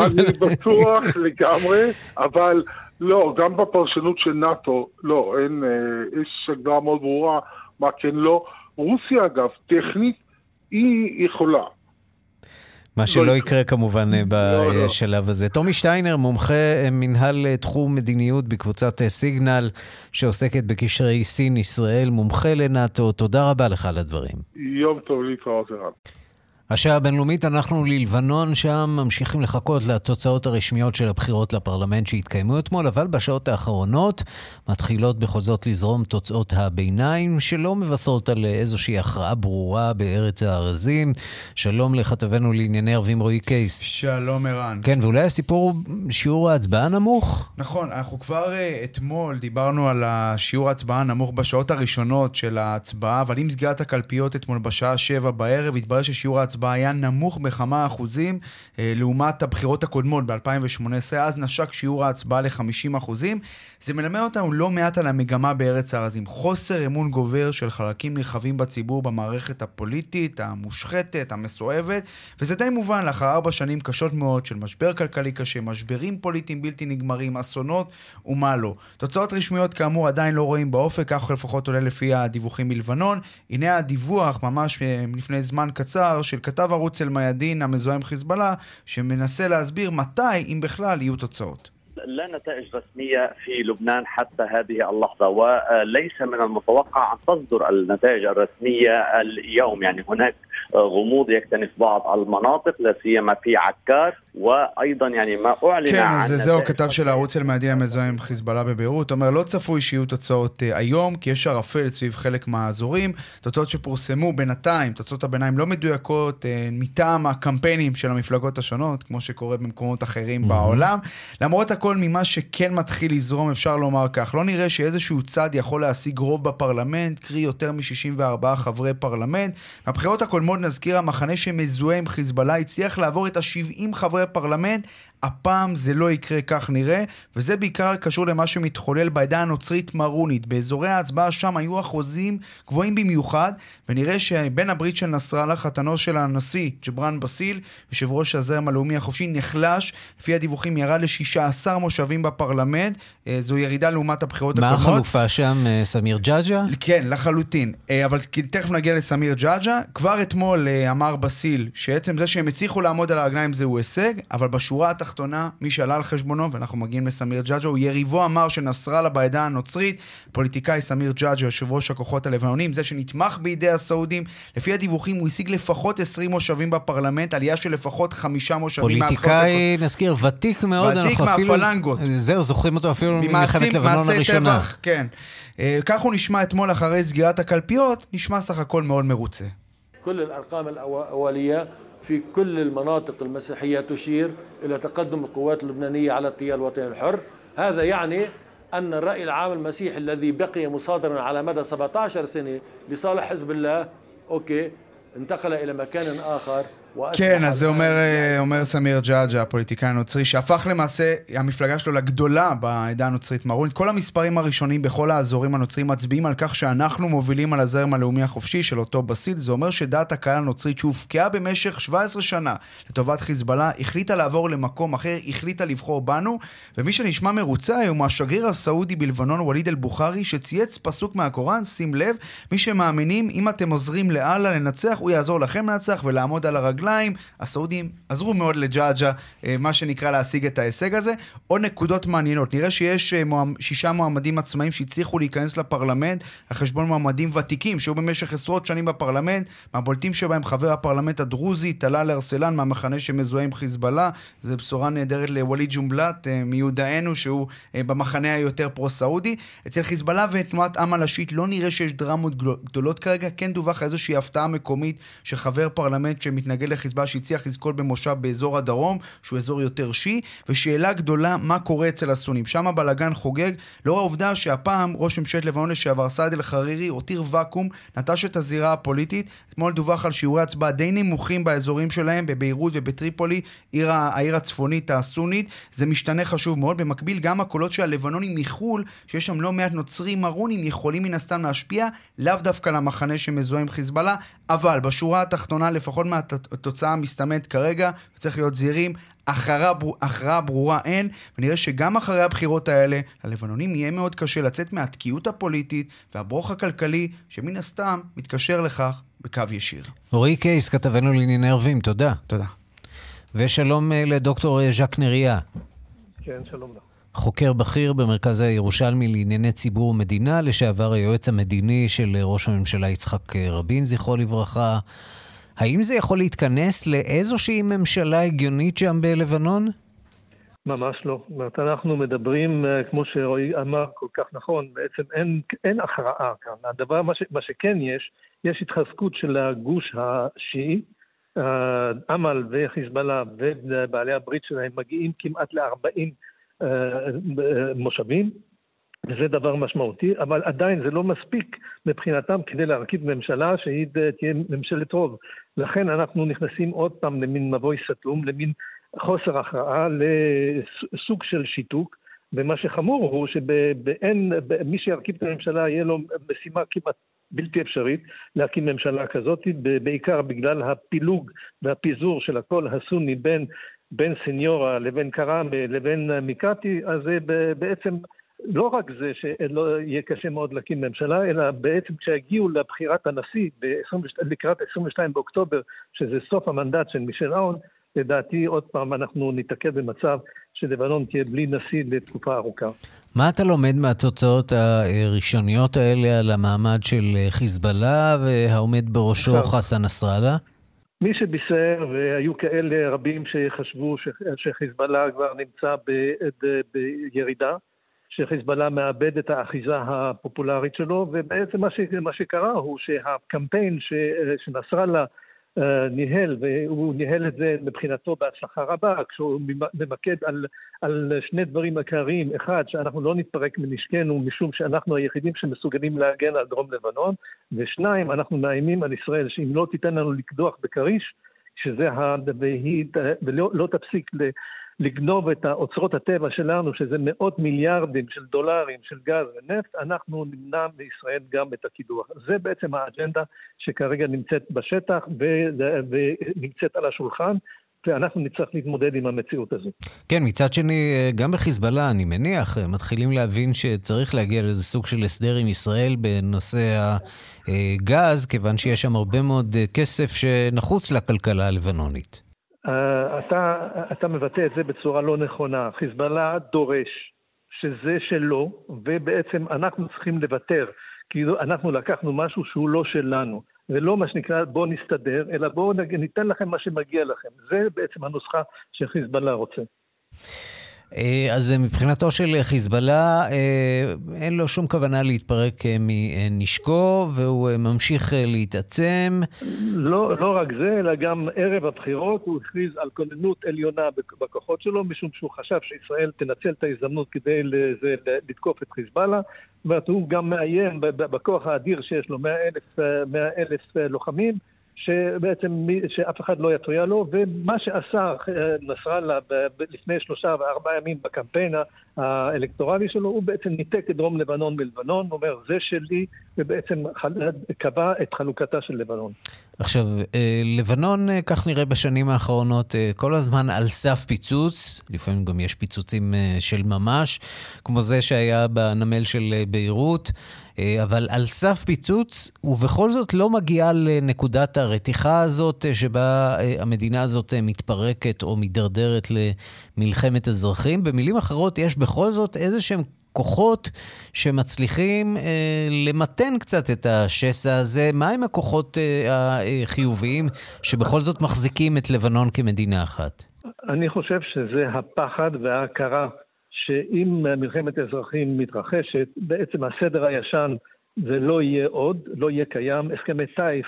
אני <laughs> בטוח לגמרי, אבל לא, גם בפרשנות של נאט"ו, לא, אין, אה, יש הגדרה מאוד ברורה מה כן לא. רוסיה, אגב, טכנית, היא יכולה. מה שלא יקרה כמובן אה, לא, לא. בשלב הזה. טומי שטיינר, מומחה אה, מנהל תחום מדיניות בקבוצת סיגנל, שעוסקת בקשרי סין-ישראל, מומחה לנאט"ו, תודה רבה לך על הדברים. יום טוב להתראות ערן. השעה הבינלאומית, אנחנו ללבנון, שם ממשיכים לחכות לתוצאות הרשמיות של הבחירות לפרלמנט שהתקיימו אתמול, אבל בשעות האחרונות מתחילות בכל זאת לזרום תוצאות הביניים, שלא מבשרות על איזושהי הכרעה ברורה בארץ הארזים. שלום לכתבנו לענייני ערבים רועי קייס. שלום ערן. כן, ואולי הסיפור שיעור ההצבעה נמוך? נכון, אנחנו כבר uh, אתמול דיברנו על שיעור ההצבעה הנמוך בשעות הראשונות של ההצבעה, אבל עם סגירת הקלפיות אתמול בשעה שבע בערב, התברר ששיעור ההצבעה ההצבעה היה נמוך בכמה אחוזים אה, לעומת הבחירות הקודמות ב-2018, אז נשק שיעור ההצבעה ל-50 אחוזים. זה מלמד אותנו לא מעט על המגמה בארץ הארזים. חוסר אמון גובר של חלקים נרחבים בציבור במערכת הפוליטית, המושחתת, המסואבת, וזה די מובן לאחר ארבע שנים קשות מאוד של משבר כלכלי קשה, משברים פוליטיים בלתי נגמרים, אסונות ומה לא. תוצאות רשמיות כאמור עדיין לא רואים באופק, כך לפחות עולה לפי הדיווחים מלבנון. הנה הדיווח ממש אה, לפני זמן קצר של כתב ערוץ אל-מיאדין המזוהה עם חיזבאללה, שמנסה להסביר מתי, אם בכלל, יהיו תוצאות. لا نتائج رسمية في لبنان حتى هذه اللحظة وليس من المتوقع أن تصدر النتائج الرسمية اليوم يعني هناك غموض يكتنف بعض المناطق لا سيما في عكار ואיידן, יעני, מה אועלן כן, אז זהו כתב של הערוץ אל-מאדין המזוהה עם חיזבאללה בביירות, אומר, לא צפוי שיהיו תוצאות uh, היום, כי יש ערפל סביב חלק מהאזורים, תוצאות שפורסמו בינתיים, תוצאות הביניים לא מדויקות, uh, מטעם הקמפיינים של המפלגות השונות, כמו שקורה במקומות אחרים mm-hmm. בעולם. למרות הכל, ממה שכן מתחיל לזרום, אפשר לומר כך, לא נראה שאיזשהו צד יכול להשיג רוב בפרלמנט, קרי יותר מ-64 חברי פרלמנט. בבחירות הקודמות נזכיר, המחנה שמזוהה עם חיזבאללה הצליח לעבור את ה-70 חברי הפרלמנט, הפעם זה לא יקרה, כך נראה, וזה בעיקר קשור למה שמתחולל בעדה הנוצרית מרונית. באזורי ההצבעה שם היו אחוזים גבוהים במיוחד, ונראה שבן הברית של נסראללה, חתנו של הנשיא ג'ברן בסיל, יושב ראש הזרם הלאומי החופשי, נחלש, לפי הדיווחים ירד ל-16 מושבים בפרלמנט, אה, זו ירידה לעומת הבחירות הקודמות. מה החלופה שם, אה, סמיר ג'עג'ע? כן, לחלוטין. אה, אבל תכף נגיע לסמיר ג'עג'ע. כבר אתמול אמר בסיל שעצם זה שהם הצליחו לעמוד על הרגליים זהו הישג, אבל בשורה התחתונה, התחתונה, מי שעלה על חשבונו, ואנחנו מגיעים לסמיר ג'עג'ע, הוא יריבו המר של נסראללה בעדה הנוצרית, פוליטיקאי סמיר ג'אג'ו, יושב ראש הכוחות הלבנונים, זה שנתמך בידי הסעודים. לפי הדיווחים הוא השיג לפחות 20 מושבים בפרלמנט, עלייה של לפחות חמישה מושבים. פוליטיקאי, נזכיר, ותיק מאוד. ותיק אנחנו אפילו... ותיק מהפלנגות. זהו, זוכרים אותו אפילו ממלחמת לבנון הראשונה. טבח, כן. אה, כך הוא נשמע אתמול אחרי סגירת הקלפיות, נשמע סך הכל מאוד מרוצה. כל في كل المناطق المسيحية تشير إلى تقدم القوات اللبنانية على التيار الوطني الحر. هذا يعني أن الرأي العام المسيحي الذي بقي مصادرا على مدى 17 سنة لصالح حزب الله أوكي انتقل إلى مكان آخر כן, אז זה אומר, אומר סמיר ג'אג'ה, הפוליטיקאי הנוצרי, שהפך למעשה המפלגה שלו לגדולה בעדה הנוצרית מרונית. כל המספרים הראשונים בכל האזורים הנוצריים מצביעים על כך שאנחנו מובילים על הזרם הלאומי החופשי של אותו בסיל. זה אומר שדעת הקהל הנוצרית שהופקעה במשך 17 שנה לטובת חיזבאללה, החליטה לעבור למקום אחר, החליטה לבחור בנו, ומי שנשמע מרוצה היום הוא השגריר הסעודי בלבנון, ווליד אל-בוכרי, שצייץ פסוק מהקוראן, שים לב, מי שמאמינים, אם אתם עוזרים לאללה לנצח, הוא יעזור לכם לנצח ולעמוד על הרגליים. הרגליים, הסעודים עזרו מאוד לג'אג'ה, אה, מה שנקרא להשיג את ההישג הזה. עוד נקודות מעניינות, נראה שיש אה, שישה מועמדים עצמאים שהצליחו להיכנס לפרלמנט על חשבון מועמדים ותיקים שהיו במשך עשרות שנים בפרלמנט, מהבולטים שבהם חבר הפרלמנט הדרוזי, טלאל ארסלן מהמחנה שמזוהה עם חיזבאללה, זו בשורה נהדרת לווליד ג'ומבלט אה, מיודענו שהוא במחנה היותר פרו-סעודי. אצל חיזבאללה ותנועת עם הלשית לא נראה שיש דרמות גדולות כרגע, כן דווח איזושהי הפתעה מקומית שחבר פרלמנט שמתנגד לחיזבאללה שהצליח לזכות במושב באזור הדרום, שהוא אזור יותר שיעי, ושאלה גדולה, מה קורה אצל הסונים. שם הבלאגן חוגג, לאור העובדה שהפעם ראש ממשלת לבנון לשעבר סעד אל-חרירי הותיר ואקום, נטש את הזירה הפוליטית. אתמול דווח על שיעורי הצבעה די נמוכים באזורים שלהם, בביירות ובטריפולי, עיר, העיר הצפונית הסונית. זה משתנה חשוב מאוד. במקביל, גם הקולות של הלבנונים מחו"ל, שיש שם לא מעט נוצרים מרונים, יכולים מן הסתם להשפיע, לאו דווקא למחנה שמזוהה עם חיזבאללה, אבל בשורה התחתונה, לפחות מהתוצאה המסתמנת כרגע, וצריך להיות זהירים, הכרעה ברורה אין, ונראה שגם אחרי הבחירות האלה, ללבנונים יהיה מאוד קשה לצאת מהתקיעות הפוליטית והברוך הכלכלי, שמן הסתם מתקשר לכך בקו ישיר. אורי קייס, כתבנו לענייני ערבים, תודה. תודה. ושלום אה, לדוקטור אה, ז'ק נריה. כן, שלום לך. חוקר בכיר במרכז הירושלמי לענייני ציבור ומדינה, לשעבר היועץ המדיני של ראש הממשלה יצחק רבין, זכרו לברכה. האם זה יכול להתכנס לאיזושהי ממשלה הגיונית שם בלבנון? ממש לא. זאת אומרת, אנחנו מדברים, אה, כמו שרועי אמר כל כך נכון, בעצם אין, אין הכרעה כאן. הדבר, מה, ש, מה שכן יש, יש התחזקות של הגוש השיעי, אה, אמל וחיזבאללה ובעלי הברית שלהם מגיעים כמעט ל-40 אה, מושבים, וזה דבר משמעותי, אבל עדיין זה לא מספיק מבחינתם כדי להרכיב ממשלה שהיא תהיה ממשלת רוב. לכן אנחנו נכנסים עוד פעם למין מבוי סתום, למין חוסר הכרעה, לסוג של שיתוק, ומה שחמור הוא שמי שירכיב את הממשלה יהיה לו משימה כמעט בלתי אפשרית להקים ממשלה כזאת, בעיקר בגלל הפילוג והפיזור של הקול הסוני בין, בין סניורה לבין קראמה לבין מיקאטי, אז זה בעצם לא רק זה שלא יהיה קשה מאוד להקים ממשלה, אלא בעצם כשיגיעו לבחירת הנשיא לקראת 22 באוקטובר, שזה סוף המנדט של מישל אהון, לדעתי עוד פעם אנחנו ניתקל במצב שלבנון תהיה בלי נשיא לתקופה ארוכה. מה אתה לומד מהתוצאות הראשוניות האלה על המעמד של חיזבאללה והעומד בראשו חסן נסראללה? מי שבישר, והיו כאלה רבים שחשבו שחיזבאללה כבר נמצא בירידה, שחיזבאללה מאבד את האחיזה הפופולרית שלו, ובעצם מה, ש, מה שקרה הוא שהקמפיין ש, שנסראללה ניהל, והוא ניהל את זה מבחינתו בהצלחה רבה, כשהוא ממקד על, על שני דברים עיקריים, אחד, שאנחנו לא נתפרק מנשקנו משום שאנחנו היחידים שמסוגלים להגן על דרום לבנון, ושניים, אנחנו מאיימים על ישראל שאם לא תיתן לנו לקדוח בכריש, שזה ה... והיא, ולא לא תפסיק ל... לגנוב את אוצרות הטבע שלנו, שזה מאות מיליארדים של דולרים של גז ונפט, אנחנו נמנע מישראל גם את הקידוח. זה בעצם האג'נדה שכרגע נמצאת בשטח ונמצאת על השולחן. ואנחנו נצטרך להתמודד עם המציאות הזו. כן, מצד שני, גם בחיזבאללה, אני מניח, מתחילים להבין שצריך להגיע לאיזה סוג של הסדר עם ישראל בנושא הגז, כיוון שיש שם הרבה מאוד כסף שנחוץ לכלכלה הלבנונית. אה, אתה, אתה מבטא את זה בצורה לא נכונה. חיזבאללה דורש שזה שלו, ובעצם אנחנו צריכים לוותר. כי אנחנו לקחנו משהו שהוא לא שלנו. ולא מה שנקרא בואו נסתדר, אלא בואו ניתן לכם מה שמגיע לכם. זה בעצם הנוסחה שחיזבאללה רוצה. אה, אז מבחינתו של חיזבאללה, אה, אין לו שום כוונה להתפרק אה, מנשקו, והוא ממשיך להתעצם. לא, לא רק זה, אלא גם ערב הבחירות הוא הכריז על כוננות עליונה בכוחות שלו, משום שהוא חשב שישראל תנצל את ההזדמנות כדי לזה, לתקוף את חיזבאללה. זאת אומרת, הוא גם מאיים בכוח האדיר שיש לו, 100 אלף, 100 אלף לוחמים. שבעצם שאף אחד לא יפריע לו, ומה שעשה נסראללה לפני שלושה וארבעה ימים בקמפיין האלקטורלי שלו, הוא בעצם ניתק את דרום לבנון מלבנון, אומר זה שלי, ובעצם קבע את חלוקתה של לבנון. עכשיו, אה, לבנון, אה, כך נראה בשנים האחרונות, אה, כל הזמן על סף פיצוץ, לפעמים גם יש פיצוצים של ממש, כמו זה שהיה בנמל של ביירות. אבל על סף פיצוץ, ובכל זאת לא מגיעה לנקודת הרתיחה הזאת שבה המדינה הזאת מתפרקת או מידרדרת למלחמת אזרחים. במילים אחרות, יש בכל זאת איזה שהם כוחות שמצליחים אה, למתן קצת את השסע הזה. מהם הכוחות אה, החיוביים שבכל זאת מחזיקים את לבנון כמדינה אחת? אני חושב שזה הפחד וההכרה שאם מלחמת אזרחים מתרחשת, בעצם הסדר הישן זה לא יהיה עוד, לא יהיה קיים, הסכמי טייף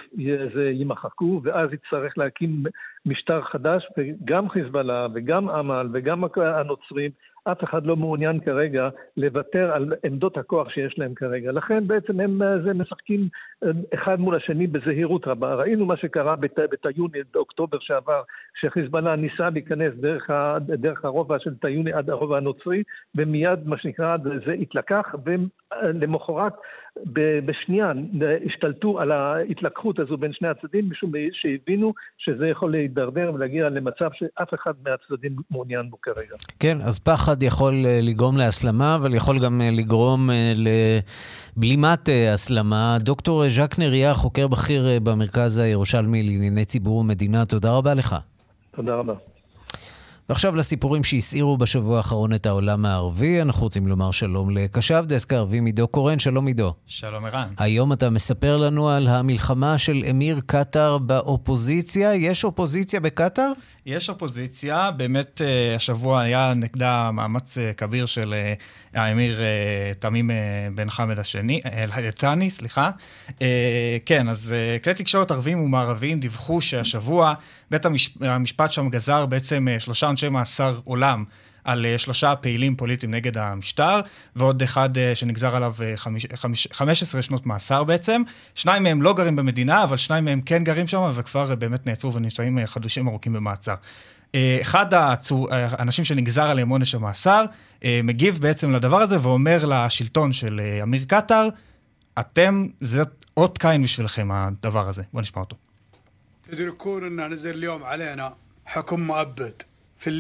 זה יימחקו, ואז יצטרך להקים משטר חדש, וגם חיזבאללה וגם אמל וגם הנוצרים אף אחד לא מעוניין כרגע לוותר על עמדות הכוח שיש להם כרגע. לכן בעצם הם אה, זה משחקים אה, אחד מול השני בזהירות רבה. ראינו מה שקרה בתיוני, באוקטובר שעבר, כשחיזבאללה ניסה להיכנס דרך, דרך הרובע של תיוני עד הרובע הנוצרי, ומיד, מה שנקרא, זה התלקח, ולמחרת, בשנייה, השתלטו על ההתלקחות הזו בין שני הצדדים, משום שהבינו שזה יכול להידרדר ולהגיע למצב שאף אחד מהצדדים מעוניין בו כרגע. כן, אז פחד יכול אה, לגרום להסלמה, אבל יכול גם אה, לגרום אה, לבלימת הסלמה. דוקטור ז'ק נריה, חוקר בכיר במרכז הירושלמי לענייני ציבור ומדינה, תודה רבה לך. תודה רבה. ועכשיו לסיפורים שהסעירו בשבוע האחרון את העולם הערבי. אנחנו רוצים לומר שלום לקשב דסק הערבי מידו קורן. שלום מידו. שלום ערן. היום אתה מספר לנו על המלחמה של אמיר קטאר באופוזיציה. יש אופוזיציה בקטאר? יש אופוזיציה, באמת אה, השבוע היה נגדה מאמץ אה, כביר של אה, האמיר תמים בן חמד השני, אל-תני, סליחה. כן, אז כלי תקשורת ערבים ומערביים דיווחו שהשבוע בית המשפט שם גזר בעצם שלושה אנשי מאסר עולם. על אה, שלושה פעילים פוליטיים נגד המשטר, ועוד אחד אה, שנגזר עליו אה, 15 שנות מאסר בעצם. שניים מהם לא גרים במדינה, אבל שניים מהם כן גרים שם, וכבר באמת נעצרו ונמצאים חדושים ארוכים במעצר. אחד האנשים שנגזר עליהם עונש המאסר מגיב בעצם לדבר הזה ואומר לשלטון של אמיר קטאר, אתם, זה אות קין בשבילכם הדבר הזה. בואו נשמע אותו. תדרקון אנא נזל יום עלינו, חכום מעבד. في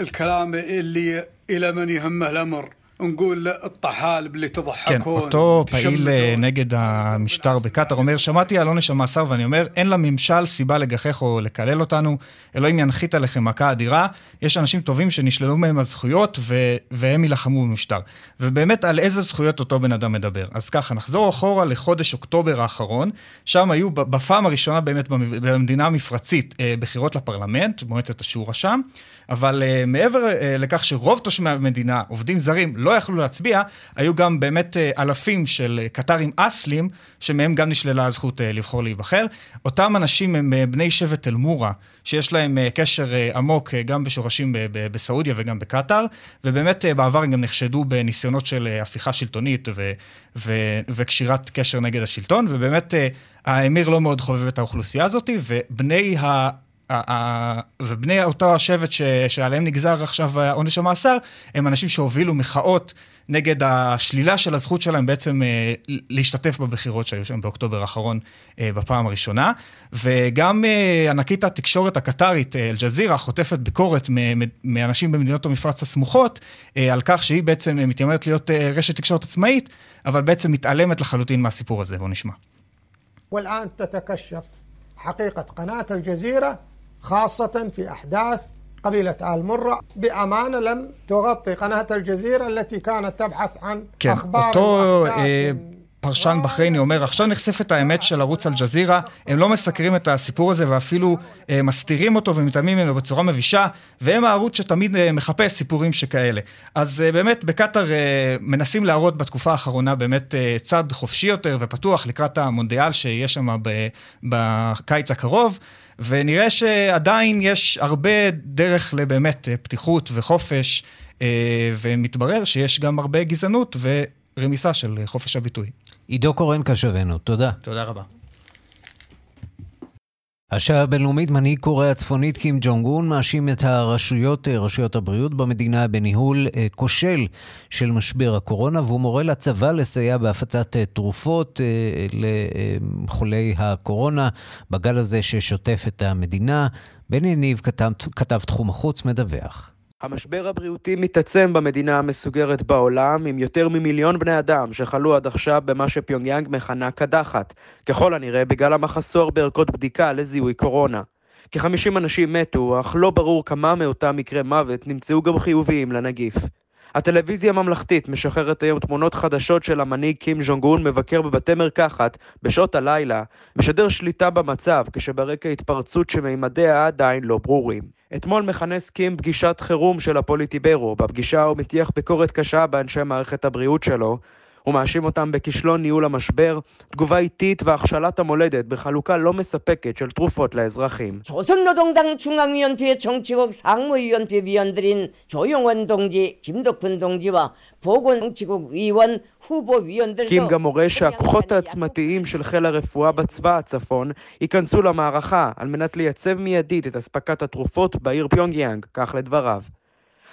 الكلام اللي إلى من يهمه الأمر. נגול א-טחאל בלי תדחק כן, אותו פעיל אה, נגד המשטר בקטאר אומר, שמעתי על עונש המאסר ואני אומר, אין לממשל סיבה לגחך או לקלל אותנו, אלוהים ינחית עליכם מכה אדירה, יש אנשים טובים שנשללו מהם הזכויות ו- והם יילחמו במשטר. ובאמת, על איזה זכויות אותו בן אדם מדבר? אז ככה, נחזור אחורה לחודש אוקטובר האחרון, שם היו בפעם הראשונה באמת במדינה המפרצית אה, בחירות לפרלמנט, מועצת השורא שם, אבל אה, מעבר לכך שרוב תושבי המדינה, עובדים זרים, לא יכלו להצביע, היו גם באמת uh, אלפים של uh, קטרים אסלים, שמהם גם נשללה הזכות uh, לבחור להיבחר. אותם אנשים הם בני שבט אל-מורה, שיש להם קשר עמוק גם בשורשים בסעודיה וגם בקטאר, ובאמת בעבר הם גם נחשדו בניסיונות של הפיכה שלטונית ו- ו- וקשירת קשר נגד השלטון, ובאמת האמיר לא מאוד חובב את האוכלוסייה הזאת, ובני ה... ובני אותו השבט ש, שעליהם נגזר עכשיו עונש המאסר, הם אנשים שהובילו מחאות נגד השלילה של הזכות שלהם בעצם אה, להשתתף בבחירות שהיו שם באוקטובר האחרון אה, בפעם הראשונה. וגם אה, ענקית התקשורת הקטרית, אל-ג'זירה, חוטפת ביקורת מאנשים במדינות המפרץ הסמוכות, על כך שהיא בעצם מתיימרת להיות רשת תקשורת עצמאית, אבל בעצם מתעלמת לחלוטין מהסיפור הזה. בואו נשמע. والآن تتكشف حقيقة قناة الجزيرة خاصة في أحداث قبيلة آل مرة بأمانة لم تغطي قناة الجزيرة التي كانت تبحث عن כן, أخبار אותו אה, פרשן בחרייני אומר, עכשיו נחשפת האמת של ערוץ אל-ג'זירה, הם לא מסקרים את הסיפור הזה ואפילו אה, מסתירים אותו ומתעלמים ממנו בצורה מבישה, והם הערוץ שתמיד אה, מחפש סיפורים שכאלה. אז אה, באמת בקטאר אה, מנסים להראות בתקופה האחרונה באמת אה, צד חופשי יותר ופתוח לקראת המונדיאל שיש שם בקיץ הקרוב. ונראה שעדיין יש הרבה דרך לבאמת אה, פתיחות וחופש, אה, ומתברר שיש גם הרבה גזענות ורמיסה של חופש הביטוי. עידו קורן קשבנו, תודה. תודה רבה. השעה הבינלאומית, מנהיג קוריאה הצפונית קים ג'ונג און מאשים את הרשויות, אה, רשויות הבריאות במדינה בניהול אה, כושל של משבר הקורונה, והוא מורה לצבא לסייע בהפצת אה, תרופות לחולי הקורונה בגל הזה ששוטף את המדינה. בני יניב, כתב, כתב תחום החוץ, מדווח. המשבר הבריאותי מתעצם במדינה המסוגרת בעולם, עם יותר ממיליון בני אדם שחלו עד עכשיו במה שפיונגיאנג מכנה קדחת, ככל הנראה בגלל המחסור בערכות בדיקה לזיהוי קורונה. כ-50 אנשים מתו, אך לא ברור כמה מאותם מקרי מוות נמצאו גם חיוביים לנגיף. הטלוויזיה הממלכתית משחררת היום תמונות חדשות של המנהיג קים ז'ונג און מבקר בבתי מרקחת בשעות הלילה, משדר שליטה במצב כשברקע התפרצות שמימדיה עדיין לא ברורים. אתמול מכנס קים פגישת חירום של הפוליטיברו, בפגישה הוא מטיח ביקורת קשה באנשי מערכת הבריאות שלו, הוא מאשים אותם בכישלון ניהול המשבר, תגובה איטית והכשלת המולדת בחלוקה לא מספקת של תרופות לאזרחים. 조선노동당 중앙위원회 정치국 상무위원회 위원들인 조용원 동지, 김덕훈 동지와 보건정치국 위원 후보 위원들도 קים גם מורה שהכוחות העצמתיים של חיל הרפואה בצבא הצפון ייכנסו למערכה על מנת לייצב מיידית את אספקת התרופות בעיר פיונגיאנג, כך לדבריו.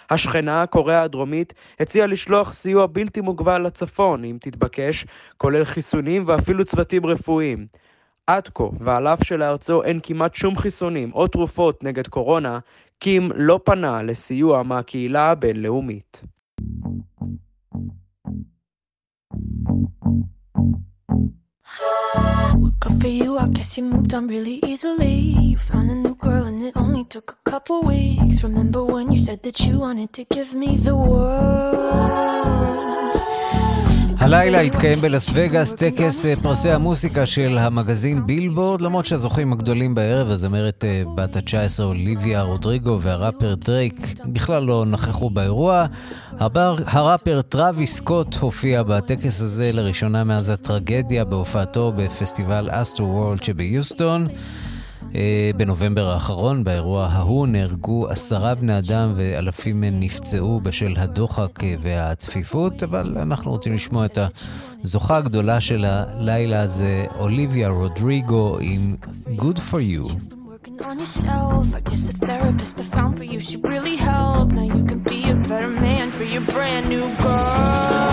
השכנה, קוריאה הדרומית, הציעה לשלוח סיוע בלתי מוגבל לצפון, אם תתבקש, כולל חיסונים ואפילו צוותים רפואיים. עד כה, ועל אף שלארצו אין כמעט שום חיסונים או תרופות נגד קורונה, קים לא פנה לסיוע מהקהילה הבינלאומית. Good for you, I guess you moved on really easily. You found a new girl and it only took a couple weeks. Remember when you said that you wanted to give me the world? הלילה התקיים בלאס וגאס טקס אה, פרסי המוסיקה של המגזין בילבורד, למרות שהזוכים הגדולים בערב, הזמרת אה, בת ה-19 אוליביה רודריגו והראפר דרייק בכלל לא נכחו באירוע. הראפר טראביס סקוט הופיע בטקס הזה לראשונה מאז הטרגדיה בהופעתו בפסטיבל אסטרו וורלד שביוסטון. אה, בנובמבר האחרון, באירוע ההוא, נהרגו עשרה בני אדם ואלפים נפצעו בשל הדוחק והצפיפות, אבל אנחנו רוצים לשמוע את הזוכה הגדולה של הלילה הזה, אוליביה רודריגו עם Good for You. on yourself. I guess the therapist I found for you should really help. Now you can be a better man for your brand new girl.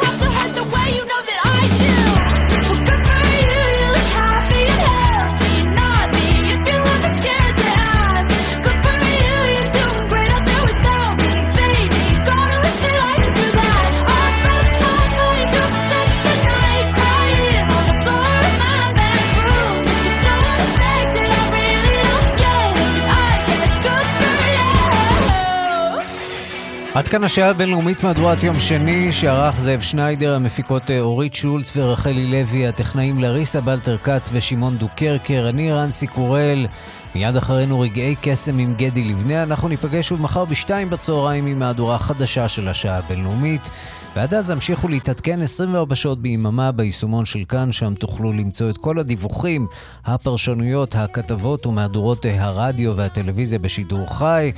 עד כאן השעה הבינלאומית מהדורת יום שני, שערך זאב שניידר, המפיקות אה, אורית שולץ ורחלי לוי, הטכנאים לריסה בלטר כץ ושמעון דוקרקר, אני רנסי קורל. מיד אחרינו רגעי קסם עם גדי לבנה, אנחנו ניפגש שוב מחר בשתיים בצהריים עם מהדורה חדשה של השעה הבינלאומית. ועד אז המשיכו להתעדכן 24 שעות ביממה ביישומון של כאן, שם תוכלו למצוא את כל הדיווחים, הפרשנויות, הכתבות ומהדורות הרדיו והטלוויזיה בשידור חי.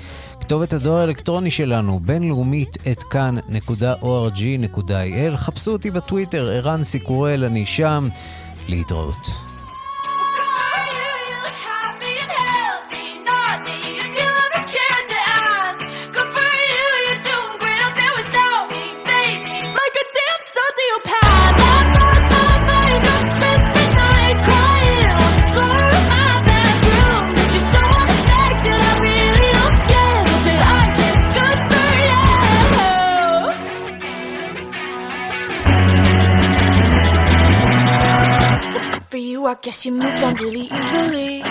כתובת הדואר האלקטרוני שלנו, בינלאומית את כאן.org.il. חפשו אותי בטוויטר, ערן סיקורל, אני שם. להתראות. I guess you moved on really easily.